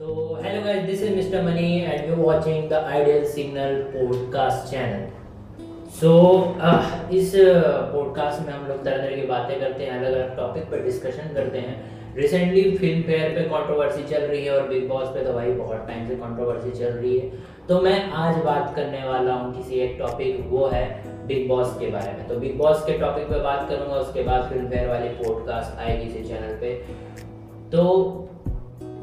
So, hello guys, this is Mr. Money and you're watching the Ideal Signal podcast channel. So uh, इस podcast में हम लोग तरह तरह की बातें करते हैं अलग अलग टॉपिक पर डिस्कशन करते हैं रिसेंटली फ़िल्म फेयर पे कंट्रोवर्सी चल रही है और बिग बॉस पे तो भाई बहुत टाइम से कंट्रोवर्सी चल रही है तो मैं आज बात करने वाला हूँ किसी एक टॉपिक वो है बिग बॉस के बारे में तो बिग बॉस के टॉपिक पे बात करूँगा उसके बाद फ़िल्म फेयर वाली पॉडकास्ट आएगी इसी चैनल पे तो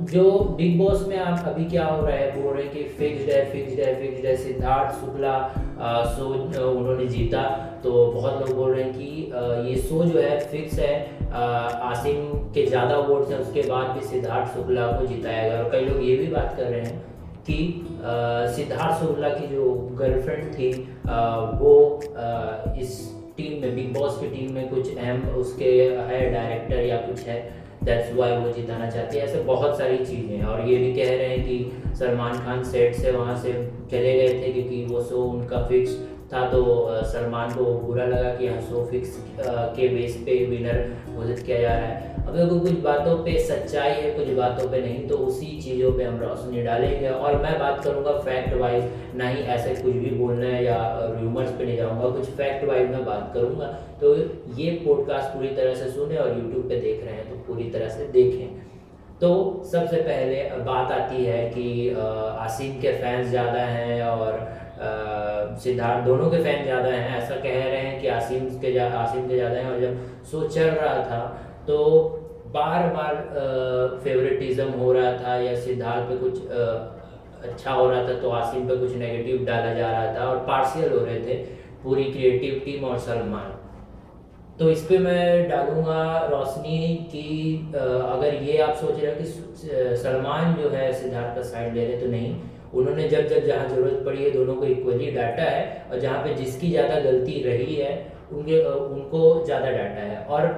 जो बिग बॉस में आप अभी क्या हो रहा है बोल रहे कि फिक्स्ड है फिक्स्ड है फिक्स्ड है सिद्धार्थ शुक्ला शो उन्होंने जीता। तो बहुत लोग बोल रहे हैं कि ये शो जो है फिक्स है। आसिम के ज़्यादा वोट्स हैं उसके बाद भी सिद्धार्थ शुक्ला को जिताया गया। और कई लोग ये भी बात कर रहे हैं कि सिद्धार्थ शुक्ला की जो गर्लफ्रेंड थी आ, वो इस टीम में बिग बॉस की टीम में कुछ अहम उसके है डायरेक्टर या कुछ है दैट्स वाई वो जिताना चाहती है। ऐसे बहुत सारी चीज़ें हैं। और ये भी कह रहे हैं कि सलमान खान सेट से वहाँ से चले गए थे क्योंकि वो शो उनका फिक्स था तो सलमान को बुरा लगा कि यहाँ शो फिक्स के बेस पे विनर घोषित किया जा रहा है। अगर कोई कुछ बातों पे सच्चाई है, कुछ बातों पे नहीं तो उसी चीज़ों पे हम रोशनी डालेंगे। और मैं बात करूँगा फैक्ट वाइज ना ही ऐसे कुछ भी बोलना है या रूमर्स पे नहीं जाऊँगा, कुछ फैक्ट वाइज मैं बात करूँगा। तो ये पॉडकास्ट पूरी तरह से सुने और यूट्यूब पे देख रहे हैं तो पूरी तरह से देखें। तो सबसे पहले बात आती है कि आसिम के फैंस ज़्यादा हैं और सिद्धार्थ दोनों के फ़ैन ज़्यादा हैं। ऐसा कह रहे हैं कि आसिम के आसिम के ज़्यादा हैं और जब शो चल रहा था तो बार बार फेवरेटिज्म हो रहा था या सिद्धार्थ पे कुछ आ, अच्छा हो रहा था तो आसिम पे कुछ नेगेटिव डाला जा रहा था और पार्शियल हो रहे थे पूरी क्रिएटिव टीम और सलमान। तो इस पर मैं डालूँगा रोशनी कि अगर ये आप सोच रहे हो कि सलमान जो है सिद्धार्थ का साइड ले रहे तो नहीं। उन्होंने जब जब जहाँ ज़रूरत पड़ी है दोनों को इक्वली डाटा है और जहाँ पे जिसकी ज़्यादा गलती रही है उनके उनको ज़्यादा डाटा है। और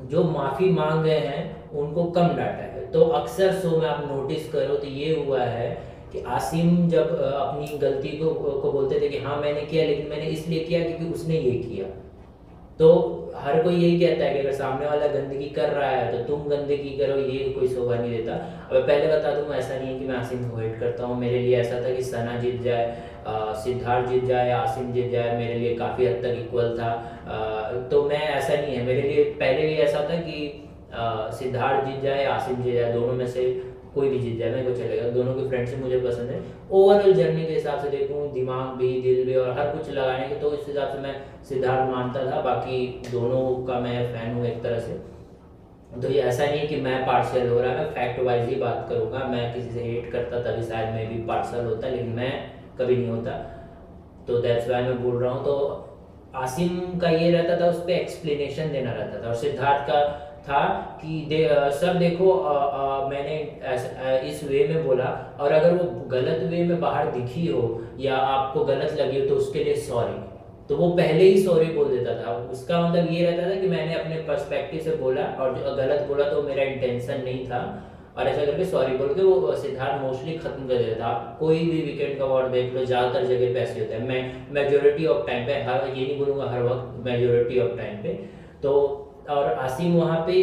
जो माफ़ी मांग रहे हैं, उनको कम डाटा है। तो अक्सर शो में आप नोटिस करो तो ये हुआ है कि आसिम जब अपनी गलती को को बोलते थे कि हाँ मैंने किया, लेकिन मैंने इसलिए किया क्योंकि उसने ये किया। तो हर कोई यही कहता है कि अगर सामने वाला गंदगी कर रहा है तो तुम गंदगी करो ये कोई शोभा नहीं देता। अब पहले बता दूँ ऐसा नहीं है कि मैं आसिम को वेट करता हूँ। मेरे लिए ऐसा था कि सना जीत जाए सिद्धार्थ जीत जाए आसिम जीत जाए मेरे लिए काफ़ी हद तक इक्वल था। आ, तो मैं ऐसा नहीं है। मेरे लिए पहले भी ऐसा था कि सिद्धार्थ जीत जाए आसिम जीत जाए दोनों में से कोई भी जीत जाए मेरे को चलेगा। दोनों के फ्रेंडशिप मुझे पसंद है। ओवरऑल जर्नी के हिसाब से देखूँ, दिमाग भी, दिल भी और हर कुछ लगाने के तो इस हिसाब से मैं सिद्धार्थ मानता था। बाकी दोनों का मैं फ़ैन हूँ एक तरह से। तो ये ऐसा नहीं है कि मैं पार्शल हो रहा है फैक्ट वाइज ही बात करूँगा। मैं किसी से हेट करता, तभी शायद मैं भी पार्सल होता, लेकिन मैं कभी नहीं होता। तो दैट्स वाई मैं बोल रहा हूँ। तो आसिम का ये रहता था, उस पर एक्सप्लेनेशन देना रहता था। और सिद्धार्थ का था कि दे, आ, सर देखो आ, आ, मैंने आ, इस वे में बोला और अगर वो गलत वे में बाहर दिखी हो या आपको गलत लगी हो तो उसके लिए सॉरी तो वो पहले ही सॉरी बोल देता था। उसका मतलब ये रहता था कि मैंने अपने पर्सपेक्टिव से बोला और जो गलत बोला तो मेरा इंटेंशन नहीं था और ऐसा करके सॉरी बोल के वो सिद्धार्थ मोस्टली खत्म कर देता था। कोई भी वीकेंड का अवार्ड देख लो ज़्यादातर जगह पे ऐसे होता है। मैं मेजोरिटी ऑफ़ टाइम पे हर ये नहीं बोलूँगा हर वक्त मेजोरिटी ऑफ़ टाइम पे। तो और आसिम वहाँ पे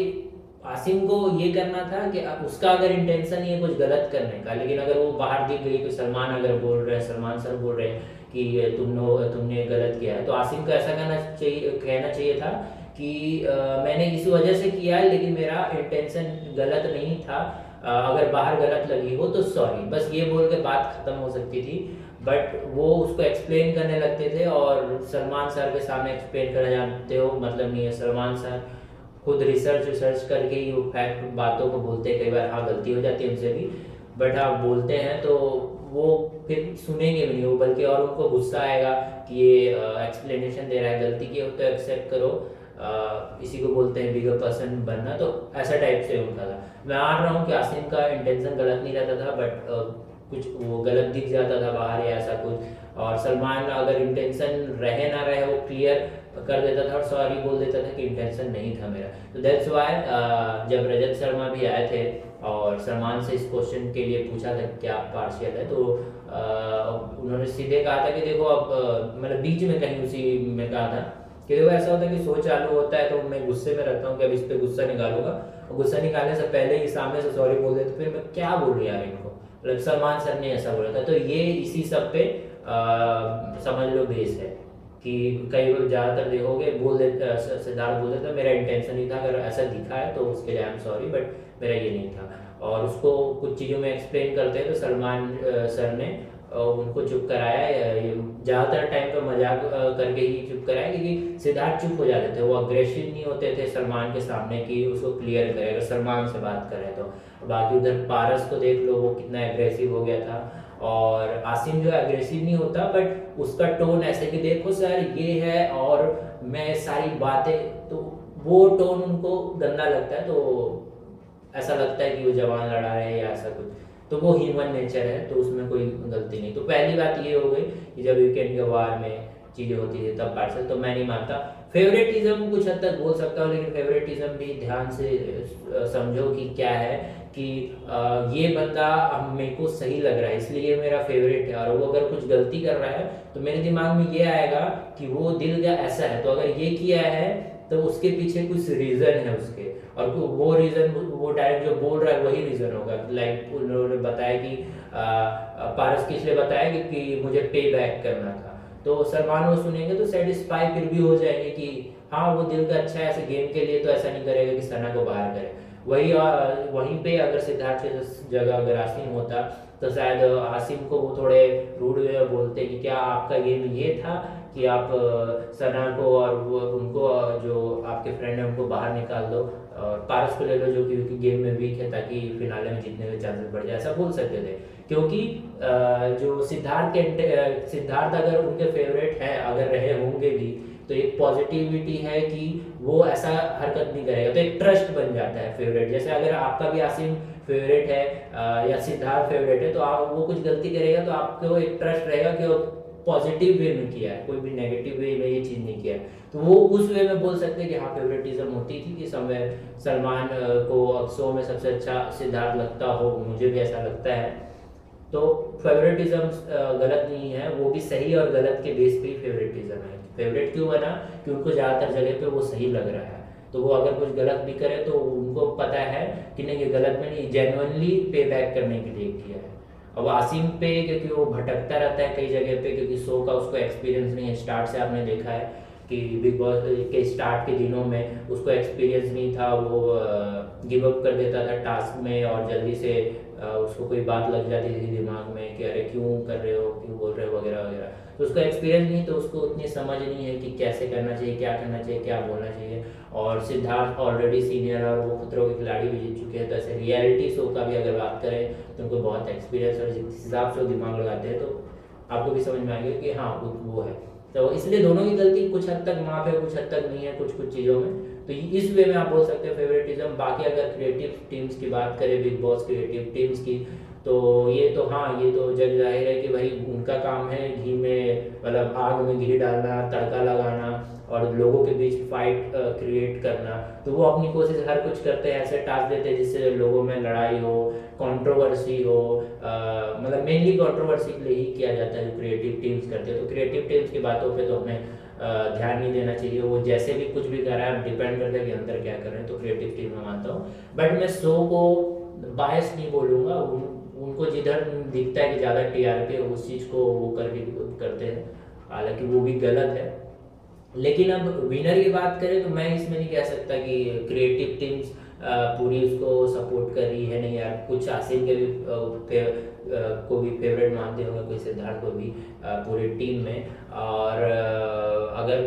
आसिम को ये करना था कि उसका अगर इंटेंशन है कुछ गलत करने का लेकिन अगर वो बाहर दिख गई तो सलमान अगर बोल रहे हैं सलमान सर बोल रहे हैं कि तुमने तुमने गलत किया है तो आसिम को ऐसा कहना चाहिए कहना चाहिए था कि आ, मैंने इस वजह से किया है लेकिन मेरा इंटेंशन गलत नहीं था। आ, अगर बाहर गलत लगी हो तो सॉरी बस ये बोल के बात खत्म हो सकती थी। बट वो उसको एक्सप्लेन करने लगते थे और सलमान सर के सामने एक्सप्लेन करना जानते हो मतलब नहीं है। सलमान सर खुद रिसर्च रिसर्च करके ही वो फैक्ट बातों को बोलते हैं। कई बार हाँ गलती हो जाती है उनसे भी। बट आप बोलते हैं तो वो फिर सुनेंगे भी नहीं वो, बल्कि और उनको गुस्सा आएगा कि ये एक्सप्लेनेशन दे रहा है। गलती की हो तो एक्सेप्ट करो। इसी को बोलते हैं बिगर पर्सन बनना। तो ऐसा टाइप से उनका था। मैं मान रहा हूँ कि आसिम का इंटेंशन गलत नहीं रहता था बट कुछ वो गलत दिख जाता था बाहर या ऐसा कुछ। और सलमान अगर इंटेंशन रहे ना रहे, वो क्लियर कर देता था और सॉरी बोल देता था कि इंटेंशन नहीं था मेरा। तो दैट्स वाई जब रजत शर्मा भी आए थे और सलमान से इस क्वेश्चन के लिए पूछा था क्या पार्शियल है तो उन्होंने सीधे कहा था कि देखो अब मतलब बीच में कहीं उसी में कहा था क्योंकि ऐसा होता है कि शो चालू होता है तो मैं गुस्से में रहता हूँ कि अब इस पर गुस्सा निकालूँगा। और गुस्सा निकालने से पहले ही सामने से सॉरी बोल दे तो फिर मैं क्या बोलूँ यार इनको? सलमान सर ने ऐसा बोला था। तो ये इसी सब पे आ, समझ लो बेस है कि कई लोग ज़्यादातर देखोगे बोल देते सिद्धार्थ बोल देता मेरा इंटेंशन नहीं था अगर ऐसा दिखा है तो उसके लिए आई एम सॉरी बट मेरा ये नहीं था। और उसको कुछ चीज़ों में एक्सप्लेन करते हैं तो सलमान सर ने उनको चुप कराया ज़्यादातर टाइम तो मज़ाक करके ही चुप कराया क्योंकि सिद्धार्थ चुप हो जाते थे। वो अग्रेसिव नहीं होते थे सलमान के सामने कि उसको क्लियर करे। अगर सलमान से बात करें तो। बाकी उधर पारस को देख लो, वो कितना एग्रेसिव हो गया था। और आसिम जो है अग्रेसिव नहीं होता बट उसका टोन ऐसे कि देखो सर, ये है और मैं सारी बातें तो वो टोन उनको गंदा लगता है तो ऐसा लगता है कि वो जवान लड़ा रहे हैं या ऐसा कुछ। तो वो ह्यूमन नेचर है तो उसमें कोई गलती नहीं। तो पहली बात ये हो गई कि जब वीकेंड के वार में चीज़ें होती थी, तब पार्सल तो मैं नहीं मानता। फेवरेटिज्म कुछ हद तक बोल सकता हूँ, लेकिन फेवरेटिज्म भी ध्यान से समझो कि क्या है कि ये बंदा मेरे को सही लग रहा है, इसलिए मेरा फेवरेट है। और वो अगर कुछ गलती कर रहा है तो मेरे दिमाग में ये आएगा कि वो दिल का ऐसा है। तो अगर ये किया है तो उसके पीछे कुछ रीज़न है उसके। और वो रीज़न वो डायरेक्ट जो बोल रहा है वही रीज़न होगा। लाइक उन्होंने बताया कि पारस किस लिए बताया कि, कि मुझे पे बैक करना था। तो सलमान वो सुनेंगे तो सेटिस्फाई फिर भी हो जाएँगे कि हाँ वो दिल का अच्छा है ऐसे गेम के लिए तो ऐसा नहीं करेगा कि सना को बाहर करे। वही वहीं पे अगर सिद्धार्थ जगह अगर आसिम होता तो शायद आसिम को वो थोड़े रूड में बोलते कि क्या आपका गेम ये था कि आप सना को और वो उनको जो आपके फ्रेंड है उनको बाहर निकाल दो? पारस को ले जो कि गेम में वीक है ताकि फिनाले में जीतने के चांसेस बढ़ जाए, ऐसा बोल सकते थे। क्योंकि जो सिद्धार्थ के सिद्धार्थ अगर उनके फेवरेट हैं, अगर रहे होंगे भी तो एक पॉजिटिविटी है कि वो ऐसा हरकत नहीं करेगा। तो एक ट्रस्ट बन जाता है फेवरेट जैसे अगर आपका भी आसिम फेवरेट है या सिद्धार्थ फेवरेट है तो आप, वो कुछ गलती करेगा तो आपको एक ट्रस्ट रहेगा कि पॉजिटिव वे में किया है, कोई भी नेगेटिव वे में ये चीज़ नहीं किया तो वो उस वे में बोल सकते हैं कि हाँ फेवरेटिज्म होती थी कि समय सलमान को अक्सों में सबसे अच्छा सिद्धार्थ लगता हो, मुझे भी ऐसा लगता है। तो फेवरेटिज्म गलत नहीं है, वो भी सही और गलत के बेस पे ही फेवरेटिज्म है। फेवरेट क्यों बना? कि उनको ज़्यादातर जगह पे वो सही लग रहा है। तो वो अगर कुछ गलत भी करे तो उनको पता है कि नहीं, ये गलत में नहीं जेनुअनली पे बैक करने के लिए किया है। अब आसिम पे, क्योंकि वो भटकता रहता है कई जगह पे, क्योंकि शो का उसको एक्सपीरियंस नहीं है स्टार्ट से आपने देखा है। कि बिग बॉस के स्टार्ट के दिनों में उसको एक्सपीरियंस नहीं था, वो गिव अप कर देता था टास्क में और जल्दी से उसको कोई बात लग जाती थी दिमाग में कि अरे क्यों कर रहे हो, क्यों बोल रहे हो वगैरह वगैरह। तो उसका एक्सपीरियंस नहीं तो उसको उतनी समझ नहीं है कि कैसे करना चाहिए, क्या करना चाहिए, क्या बोलना चाहिए। और सिद्धार्थ ऑलरेडी सीनियर और वो खतरों के खिलाड़ी भी जीत चुके हैं तो ऐसे रियलिटी शो का भी अगर बात करें तो उनको बहुत एक्सपीरियंस और जिस हिसाब से वो दिमाग लगाते हैं तो आपको भी समझ में आएगा कि हाँ वो है। तो इसलिए दोनों की गलती कुछ हद तक माफ़ है, कुछ हद तक नहीं है कुछ कुछ चीज़ों में। तो इस वे में आप बोल सकते हैं फेवरेटिज्म बाकी अगर क्रिएटिव टीम्स की बात करें बिग बॉस क्रिएटिव टीम्स की तो ये तो हाँ ये तो जग ज़ाहिर है कि भाई उनका काम है घी में मतलब आग में घी डालना, तड़का लगाना और लोगों के बीच फाइट क्रिएट करना। तो वो अपनी कोशिश हर कुछ करते हैं, ऐसे टास्क देते हैं जिससे लोगों में लड़ाई हो कंट्रोवर्सी हो मतलब मेनली कंट्रोवर्सी के लिए ही किया जाता है क्रिएटिव टीम्स करते हैं। तो क्रिएटिव टीम्स की बातों पर तो हमें ध्यान नहीं देना चाहिए। वो जैसे भी कुछ भी कर रहा है डिपेंड करता है कि अंदर क्या कर रहे हैं। तो क्रिएटिव टीम में मानता हूँ। बट मैं शो को बायस नहीं बोलूँगा उनको जिधर दिखता है कि ज़्यादा टीआरपी है, उस चीज़ को वो करके करते हैं। हालाँकि वो भी गलत है। लेकिन अब विनर की बात करें तो मैं इसमें नहीं कह सकता कि क्रिएटिव टीम्स पूरी उसको सपोर्ट कर रही है नहीं यार। कुछ आसिम के भी को भी फेवरेट मानते होंगे, कोई सिद्धार्थ को भी पूरी टीम में। और अगर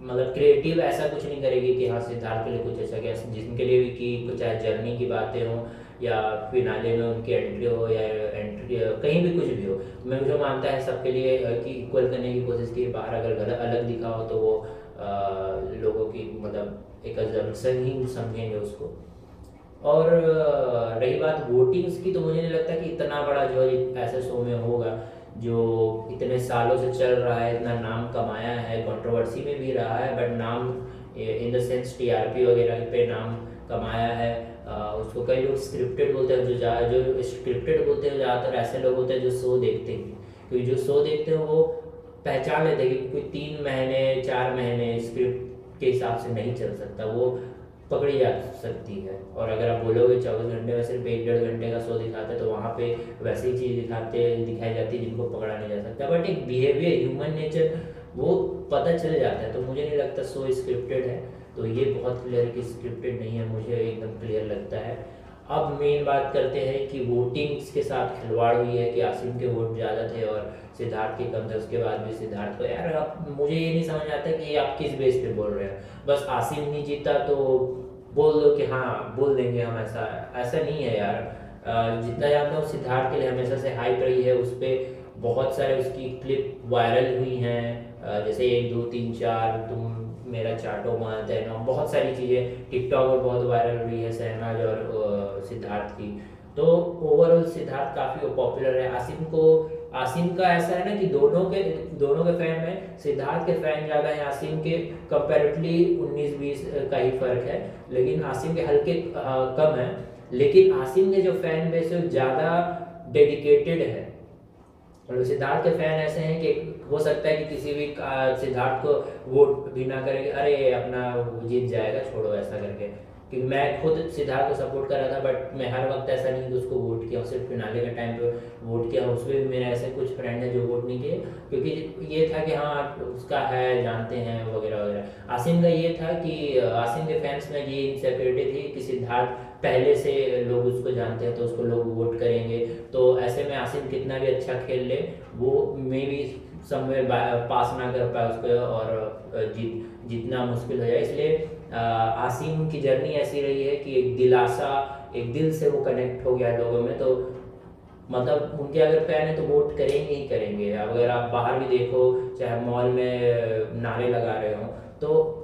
मतलब क्रिएटिव ऐसा कुछ नहीं करेगी कि हाँ सिद्धार्थ के लिए कुछ अच्छा क्या, जिनके लिए भी की चाहे जर्नी की बातें हों या फिनाले में उनकी एंट्री हो या एंट्री कहीं भी कुछ भी हो मैं मुझे मानता है सबके लिए कि इक्वल करने की कोशिश की बाहर अगर गलत अलग दिखा हो तो वो आ, लोगों की मतलब एक जंक्शन ही समझेंगे उसको। और रही बात वोटिंग्स की तो मुझे नहीं लगता कि इतना बड़ा जो ऐसे शो में होगा जो इतने सालों से चल रहा है इतना नाम कमाया है कंट्रोवर्सी में भी रहा है बट नाम इन द सेंस टीआरपी वगैरह पे नाम कमाया है। उसको कई लोग स्क्रिप्टेड बोलते हैं, जो जो स्क्रिप्टेड बोलते हैं, ज़्यादातर ऐसे लोग होते हैं जो शो देखते हैं। क्योंकि जो शो देखते हैं, वो पहचान लेते हैं कि कोई तीन महीने, चार महीने स्क्रिप्ट के हिसाब से नहीं चल सकता, वो पकड़ी जा सकती है। और अगर आप बोलोगे चौबीस घंटे में सिर्फ़ एक डेढ़ घंटे का शो दिखाते हैं तो वहाँ पे वैसी चीज़ दिखाते, दिखाई जाती है जिनको पकड़ा नहीं जा सकता। बट एक बिहेवियर ह्यूमन नेचर वो पता चल जाता है तो मुझे नहीं लगता सो स्क्रिप्टेड है। तो ये बहुत क्लियर कि स्क्रिप्टेड नहीं है, मुझे एकदम क्लियर लगता है। अब मेन बात करते हैं कि वोटिंग्स के साथ खिलवाड़ हुई है कि आसिम के वोट ज़्यादा थे और सिद्धार्थ के कम थे, उसके बाद भी सिद्धार्थ को, यार अब मुझे ये नहीं समझ आता कि आप किस बेस पे बोल रहे हो। बस आसिम नहीं जीता तो बोल दो कि हाँ बोल देंगे हम ऐसा ऐसा नहीं है यार। जितना जानता हूँ सिद्धार्थ के लिए हमेशा से हाइप रही है, उस पर बहुत सारे उसकी क्लिप वायरल हुई हैं। जैसे एक, दो, तीन, चार, तुम मेरा चाटो मानते हैं बहुत सारी चीज़ें टिकटॉक पर बहुत वायरल हुई है, सहनाज और सिद्धार्थ की। तो ओवरऑल सिद्धार्थ काफ़ी पॉपुलर है। आसिम को, आसिम का ऐसा है ना कि दोनों के दोनों के फ़ैन में, सिद्धार्थ के फ़ैन ज़्यादा है, आसिम के कंपेरेटिवली 19-20 का ही फ़र्क है। लेकिन आसिम के हल्के कम है। लेकिन आसिम के जो फ़ैन बेस है ज़्यादा डेडिकेटेड है। और सिद्धार्थ के फ़ैन ऐसे हैं कि हो सकता है कि किसी भी सिद्धार्थ को वोट भी ना करेंगे अरे अपना जीत जाएगा, छोड़ो ऐसा करके। कि मैं खुद सिद्धार्थ को सपोर्ट कर रहा था बट मैं हर वक्त ऐसा नहीं कि उसको वोट किया सिर्फ़ फिनाले के टाइम पे वोट किया उसमें भी मेरे ऐसे कुछ फ्रेंड हैं जो वोट नहीं किए, क्योंकि ये था कि हाँ उसका है, जानते हैं, वगैरह वगैरह। आसिम का ये था कि, आसिम के फैंस में ये इनसिक्योरिटी थी कि सिद्धार्थ पहले से लोग उसको जानते हैं तो उसको लोग वोट करेंगे। तो ऐसे में आसिम कितना भी अच्छा खेल ले, वो मे भी समय पास ना कर पाए उसको और जीत, जीतना मुश्किल हो जाए। इसलिए आसिम की जर्नी ऐसी रही है कि एक दिलासा, एक दिल से वो कनेक्ट हो गया लोगों में। तो मतलब उनके अगर फ़ैन है तो वोट करेंगे ही करेंगे। अगर आप बाहर भी देखो, चाहे मॉल में नारे लगा रहे हो तो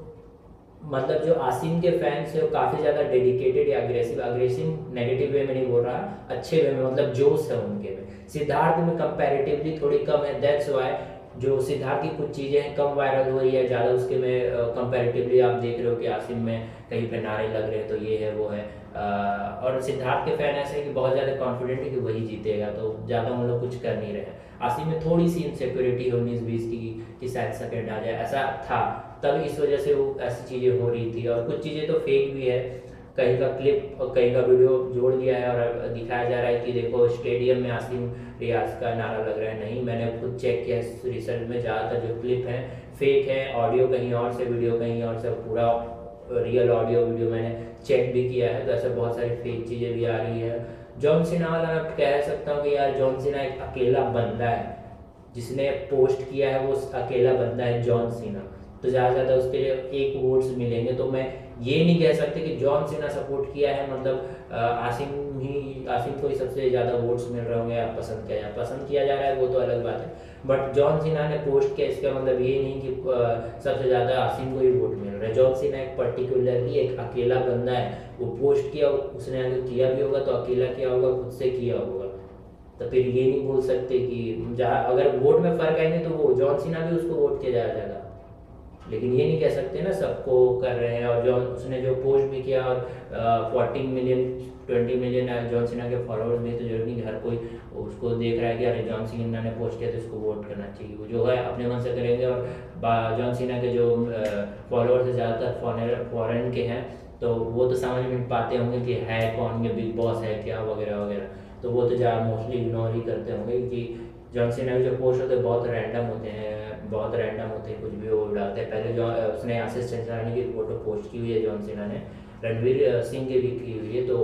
मतलब जो आसिम के फैंस है वो काफ़ी ज़्यादा डेडिकेटेड या अग्रेसिव अग्रेसिव नेगेटिव वे में नहीं बोल रहा अच्छे वे में मतलब जोश है उनके में सिद्धार्थ में कंपैरेटिवली थोड़ी कम है दैट्स वाई जो सिद्धार्थ की कुछ चीज़ें हैं कम वायरल हो रही है ज़्यादा उसके में कंपैरेटिवली आप देख रहे हो कि आसिम में कहीं पे नारे लग रहे हैं तो ये है वो है। आ, और सिद्धार्थ के फ़ैन ऐसे हैं कि बहुत ज़्यादा कॉन्फिडेंट है कि वही जीतेगा तो ज़्यादा उन लोग कुछ कर नहीं रहे। आसिम में थोड़ी सी इनसिक्योरिटी है उन्नीस बीस की कि शायद सेकेंड आ जाए ऐसा था। तब इस वजह से वो ऐसी चीज़ें हो रही थी। और कुछ चीज़ें तो फेक भी है। कहीं का क्लिप और कहीं का वीडियो जोड़ दिया है और दिखाया जा रहा है कि देखो स्टेडियम में आसिम रियाज का नारा लग रहा है। नहीं, मैंने खुद चेक किया रिसर्च में। ज़्यादातर जो क्लिप है फेक है। ऑडियो कहीं और से वीडियो कहीं और से, पूरा रियल ऑडियो वीडियो मैंने चेक भी किया है। तो ऐसे बहुत सारी फेक चीज़ें भी आ रही है। जॉन सिन्हा वाला मैं कह सकता हूँ कि यार जॉन सिन्हा एक अकेला बंदा है। जिसने पोस्ट किया है वो अकेला बंदा है जॉन सिन्हा तो ज़्यादा से ज़्यादा उसके लिए एक वोट्स मिलेंगे। तो मैं ये नहीं कह सकते कि जॉन सिन्हा सपोर्ट किया है मतलब आसिम ही, आसिम को ही सबसे ज़्यादा वोट्स मिल रहे होंगे, आप पसंद किया जाए पसंद किया जा रहा है, वो तो अलग बात है। बट जॉन सिन्हा ने पोस्ट किया, इसका मतलब ये नहीं कि सबसे ज़्यादा आसिम को ही वोट मिल रहा है। जॉन सिन्हा एक पर्टिकुलरली एक अकेला बंदा है। वो पोस्ट किया, उसने अगर किया भी होगा तो अकेला किया होगा, खुद से किया होगा। तो फिर ये नहीं बोल सकते कि जहाँ, अगर वोट में फ़र्क आएँगे तो वो जॉन सिन्हा भी उसको वोट किया जाएगा लेकिन ये नहीं कह सकते ना सबको कर रहे हैं और जो उसने जो पोस्ट भी किया और fourteen million twenty million John Cena followers भी तो ज़रूरी नहीं हर कोई उसको देख रहा है कि अरे जॉन सिन्हा ने पोस्ट किया तो उसको वोट करना चाहिए। वो जो है, अपने मन से करेंगे और जॉन सिन्हा के जो फॉलोअर्स है, ज़्यादातर फॉरन के हैं तो वो तो समझ में पाते होंगे कि है कौन ये बिग बॉस है क्या, वगैरह वगैरह। तो वो तो ज़्यादा मोस्टली इग्नोर ही करते होंगे क्योंकि जॉन सिन्हा के जो पोस्ट होते हैं, बहुत रैंडम होते हैं बहुत रैंडम होते हैं, कुछ भी वो डालते हैं। पहले जो उसने आशीष चंचलानी की फ़ोटो पोस्ट की हुई है जॉन सिन्हा ने। रणवीर सिंह की भी की हुई है तो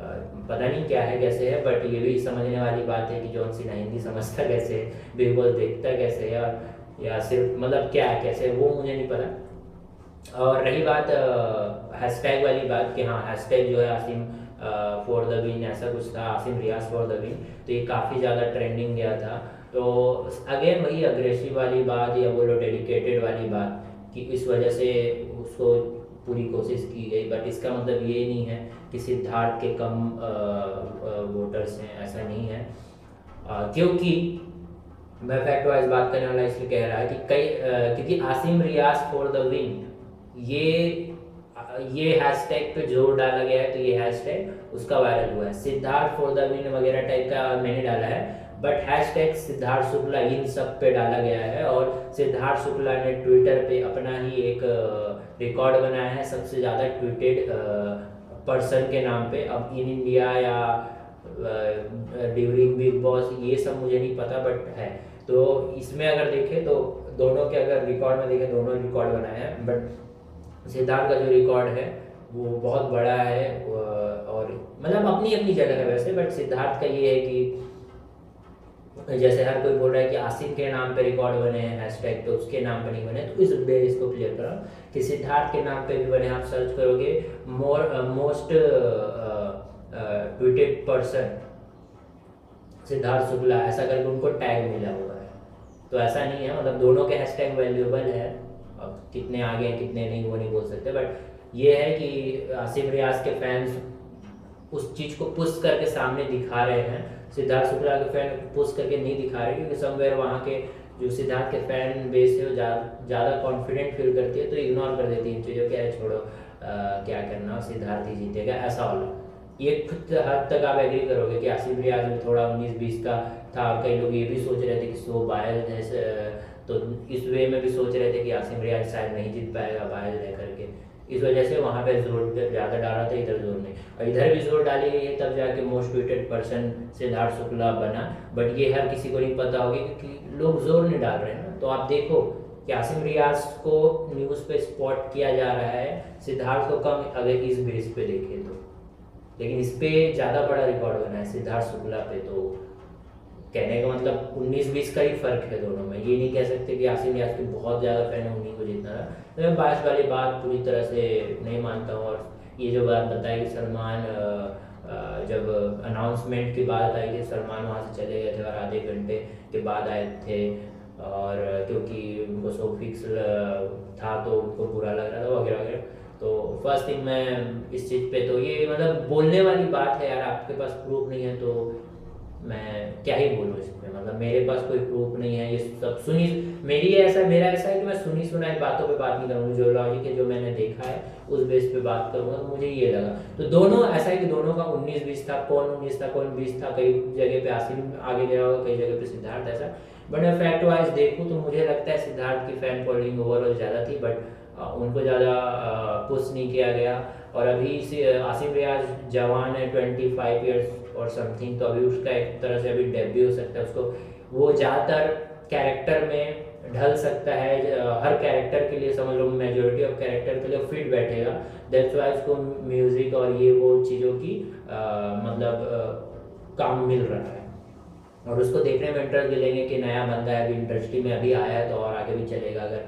पता नहीं क्या है, कैसे है बट ये भी समझने वाली बात है कि जॉन सिन्हा हिंदी समझता कैसे है बिग बॉस देखता कैसे है और या सिर्फ़ मतलब क्या है, कैसे है, वो मुझे नहीं पता। और रही बात हैशटैग वाली बात कि हाँ हैशटैग जो है आसिम फॉर द विन ऐसा कुछ था, Asim Riaz for the win तो ये काफ़ी ज़्यादा ट्रेंडिंग गया था। तो अगेन वही अग्रेसिव वाली बात या बोलो डेडिकेटेड वाली बात कि इस वजह से उसको पूरी कोशिश की गई बट इसका मतलब ये नहीं है कि सिद्धार्थ के कम वोटर्स हैं ऐसा नहीं है। आ, क्योंकि मैं फैक्ट वाइज बात करने वाला इसलिए कह रहा है कि कई क्योंकि Asim Riaz for the win ये ये हैशटैग पे ज़ोर डाला गया है तो ये हैशटैग उसका वायरल हुआ है। सिद्धार्थ फॉर द विन वगैरह टाइप का मैंने डाला है but hashtag Siddharth Shukla इन सब पे डाला गया है और सिद्धार्थ शुक्ला ने ट्विटर पे अपना ही एक रिकॉर्ड बनाया है, सबसे ज़्यादा ट्वीटेड पर्सन के नाम पे। अब इन इंडिया या ड्यूरिंग बिग बॉस ये सब मुझे नहीं पता बट है। तो इसमें अगर देखें तो दोनों के अगर रिकॉर्ड में देखें, दोनों रिकॉर्ड बनाए हैं बट सिद्धार्थ का जो रिकॉर्ड है, वो बहुत बड़ा है और मतलब अपनी अपनी जगह है वैसे बट सिद्धार्थ का ये है कि, जैसे हर कोई बोल रहा है कि आसिफ के नाम पे रिकॉर्ड बने हैं हैशटैग पे उसके नाम पे नहीं बने तो इस बेस को क्लियर करा कि सिद्धार्थ के नाम पे भी बने, आप सर्च करोगे more most tweeted person Siddharth Shukla, ऐसा करके उनको टैग मिला हुआ है। तो ऐसा नहीं है मतलब दोनों के हैशटैग वैल्यूएबल है अब कितने आगे हैं कितने नहीं वो नहीं बोल सकते बट ये है कि आसिफ रियाज के फैंस उस चीज़ को पुश करके सामने दिखा रहे हैं। सिद्धार्थ शुक्ला के फ़ैन पुश करके नहीं दिखा रहे क्योंकि समवेयर वहाँ के जो सिद्धार्थ के फ़ैन बेस है वो ज़्यादा कॉन्फिडेंट फील करती है तो इग्नोर कर देती है इन चीज़ों है छोड़ो आ, क्या करना सिद्धार्थ ही जीतेगा ऐसा वाला ये खुद हद तक आप एग्री करोगे कि आसिफ रियाज में थोड़ा उन्नीस बीस का था। कई लोग ये भी सोच रहे थे कि सो बायल है तो इस वे में भी सोच रहे थे कि आसिम रियाज शायद नहीं जीत पाएगा बायल रह करके। इस वजह से वहाँ पे ज़ोर ज़्यादा डाला था, इधर ज़ोर नहीं और इधर भी ज़ोर डाली गई है, तब जाके most tweeted person Siddharth Shukla बना। बट ये हर किसी को नहीं पता होगी क्योंकि लोग ज़ोर नहीं डाल रहे हैं ना। तो आप देखो कि आसिम रियाज को न्यूज़ पे स्पॉट किया जा रहा है, सिद्धार्थ को कम अगर इस बेस पे देखें तो। लेकिन इस पे ज़्यादा बड़ा रिकॉर्ड बना है सिद्धार्थ शुक्ला पे तो। कहने का मतलब उन्नीस बीस का ही फ़र्क है दोनों में। ये नहीं कह सकते कि आसिम रियाज के बहुत ज़्यादा फ़ैन है उन्हीं को जीतना। तो मैं बाईस वाली बात पूरी तरह से नहीं मानता हूँ और ये जो बात बताई कि सलमान जब अनाउंसमेंट की बात आई कि सलमान वहाँ से चले गए थे और आधे घंटे के बाद आए थे और क्योंकि उनको सो फिक्स था तो उनको बुरा लग रहा था वगैरह वगैरह। तो फ़र्स्ट थिंग मैं इस चीज़ पे तो ये मतलब बोलने वाली बात है यार, आपके पास प्रूफ नहीं है तो मैं क्या ही बोलूँ इसमें मतलब मेरे पास कोई प्रूफ नहीं है, ये सब सुनी, मेरी ऐसा, मेरा ऐसा है कि मैं सुनी सुनाई बातों पे बात नहीं करूँगी जो लॉजिक है जो मैंने देखा है, उस बेस पे बात करूँगा तो मुझे ये लगा। तो दोनों, ऐसा है कि दोनों का उन्नीस बीस था, कौन उन्नीस था, कौन बीस था, कई जगह पे आसिम आगे गया होगा, कई जगह पे सिद्धार्थ ऐसा। बट मैं फैक्ट वाइज देखूँ तो मुझे लगता है सिद्धार्थ की फ़ैन फॉलोइंग ओवरऑल ज़्यादा थी बट उनको ज़्यादा पुश नहीं किया गया। और अभी आसिम रियाज जवान है ट्वेंटी फाइव ईयर्स और समथिंग तो अभी उसका एक तरह से अभी डेब्यू हो सकता है। उसको वो ज़्यादातर कैरेक्टर में ढल सकता है हर कैरेक्टर के लिए समझ लो मेजोरिटी ऑफ़ कैरेक्टर के लिए फिट बैठेगा। दैट्स वाई उसको म्यूज़िक और ये वो चीज़ों की आ, मतलब आ, काम मिल रहा है। और उसको देखने में इंटरेस्ट मिलेंगे कि नया बंदा है अभी इंडस्ट्री में अभी आया है तो और आगे भी चलेगा। अगर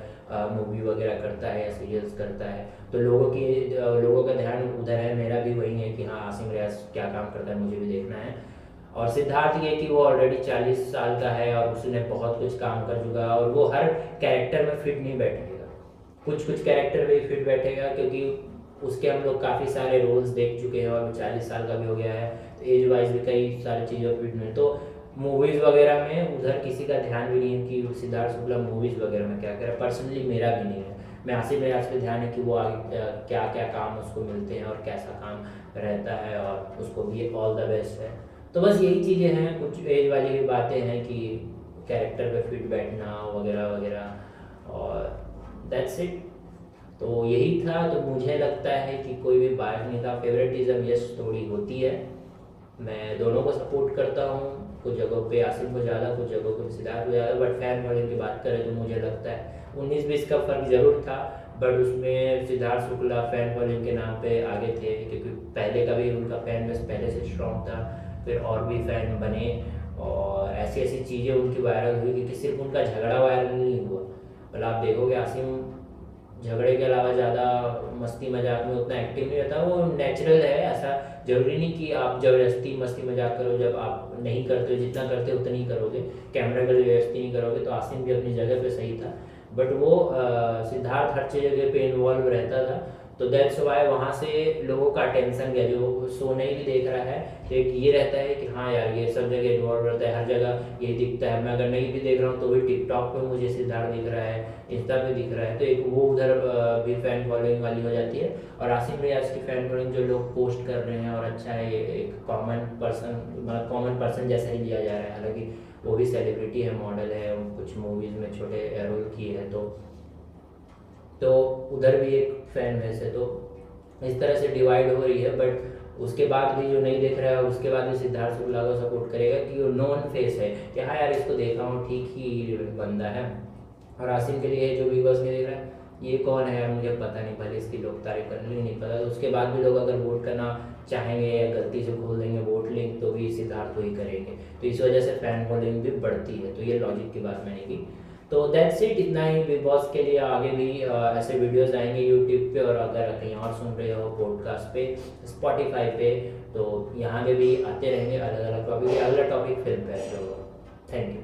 मूवी वगैरह करता है या सीरियल्स करता है। तो लोगों की लोगों का ध्यान उधर है, मेरा भी वही है कि हाँ आसिम रियाज क्या काम करता है, मुझे भी देखना है। और सिद्धार्थ ये कि वो ऑलरेडी चालीस साल का है और उसने बहुत कुछ काम कर चुका है और वो हर कैरेक्टर में फिट नहीं बैठेगा। कुछ कुछ कैरेक्टर में फिट बैठेगा क्योंकि उसके हम लोग काफ़ी सारे रोल्स देख चुके हैं और चालीस साल का भी हो गया है। एज वाइज भी कई सारी चीज़ों फिट में तो मूवीज़ वगैरह में उधर किसी का ध्यान भी नहीं है कि सिद्धार्थ शुक्ला मूवीज़ वगैरह में क्या करे। पर्सनली मेरा भी नहीं है। मैं आसिफ मेरा पे ध्यान है कि वो आगे क्या क्या काम उसको मिलते हैं और कैसा काम रहता है और उसको भी ऑल द बेस्ट है। तो बस यही चीज़ें हैं। कुछ एज वाली भी बातें हैं कि कैरेक्टर पे फिट बैठना वगैरह वगैरह और दैट्स इट तो यही था। तो मुझे लगता है कि कोई भी बात नहीं था। फेवरेटिज्म यस थोड़ी होती है। मैं दोनों को सपोर्ट करता हूँ। कुछ जगहों पे आसिम को ज़्यादा कुछ जगहों पे सिद्धार्थ ज़्यादा बट फ़ैन फॉलोइंग की बात करें तो मुझे लगता है उन्नीस बीस का फ़र्क ज़रूर था, बट उसमें सिद्धार्थ शुक्ला फ़ैन फॉलोइंग के नाम पे आगे थे, क्योंकि पहले का भी उनका फ़ैन बेस पहले से स्ट्रॉन्ग था, फिर और भी फ़ैन बने और ऐसी ऐसी चीज़ें उनकी वायरल हुई क्योंकि सिर्फ़ उनका झगड़ा वायरल नहीं हुआ। मतलब आप देखोगे आसिम, झगड़े के अलावा ज़्यादा मस्ती मज़ाक में उतना एक्टिव नहीं रहता, वो नेचुरल है, ऐसा ज़रूरी नहीं कि आप ज़बरदस्ती मस्ती मज़ाक करो, जब आप नहीं करते हो जितना करते उतना ही करोगे। कैमरा का ज़बरदस्ती नहीं करोगे तो आसिम भी अपनी जगह पे सही था। बट वो सिद्धार्थ हर जगह पे इन्वॉल्व रहता था। तो दैट्स वाई वहाँ से लोगों का अटेंशन गया जो शो नहीं भी देख रहा है तो एक ये रहता है कि हाँ यार, ये सब जगह इन्वॉल्व रहता है, हर जगह ये दिखता है। मैं अगर नहीं भी देख रहा हूँ तो भी टिकटॉक पे मुझे सिद्धार्थ दिख रहा है इंस्टा पे दिख रहा है। तो एक वो उधर भी फ़ैन फॉलोइंग वाली हो जाती है। और आसिम रियाज की फ़ैन फॉलोइंग जो लोग पोस्ट कर रहे हैं, और अच्छा है, ये एक कॉमन पर्सन मतलब कॉमन पर्सन जैसा ही लिया जा रहा है। हालाँकि वो भी सेलिब्रिटी है मॉडल है कुछ मूवीज़ में छोटे रोल किए हैं तो तो उधर भी एक फ़ैन बेस है तो इस तरह से डिवाइड हो रही है बट उसके बाद भी जो नहीं देख रहा है, उसके बाद भी सिद्धार्थ शुक्ला को सपोर्ट करेगा कि वो नॉन फेस है, कि हाँ यार इसको देखा हूँ, ठीक ही बंदा है। और आसिम के लिए जो बिग बॉस में देख रहा है, ये कौन है मुझे पता नहीं, पहले इसकी लोग तारीफ़ करने नहीं पता। तो उसके बाद भी लोग अगर वोट करना चाहेंगे या गलती से खोल देंगे वोट लिंक तो भी सिद्धार्थ को ही करेंगे। तो इस वजह से फ़ैन फॉलोइंग भी बढ़ती है तो ये लॉजिक की बात मैंने की। तो दैट्स इट इतना ही बिग बॉस के लिए आगे भी ऐसे वीडियोस आएँगे यूट्यूब पे और अगर कहीं और सुन रहे हो पॉडकास्ट पे स्पॉटिफाई पे तो यहाँ पे भी आते रहेंगे अलग अलग टॉपिक अगला टॉपिक फ़िल्म पे तो थैंक यू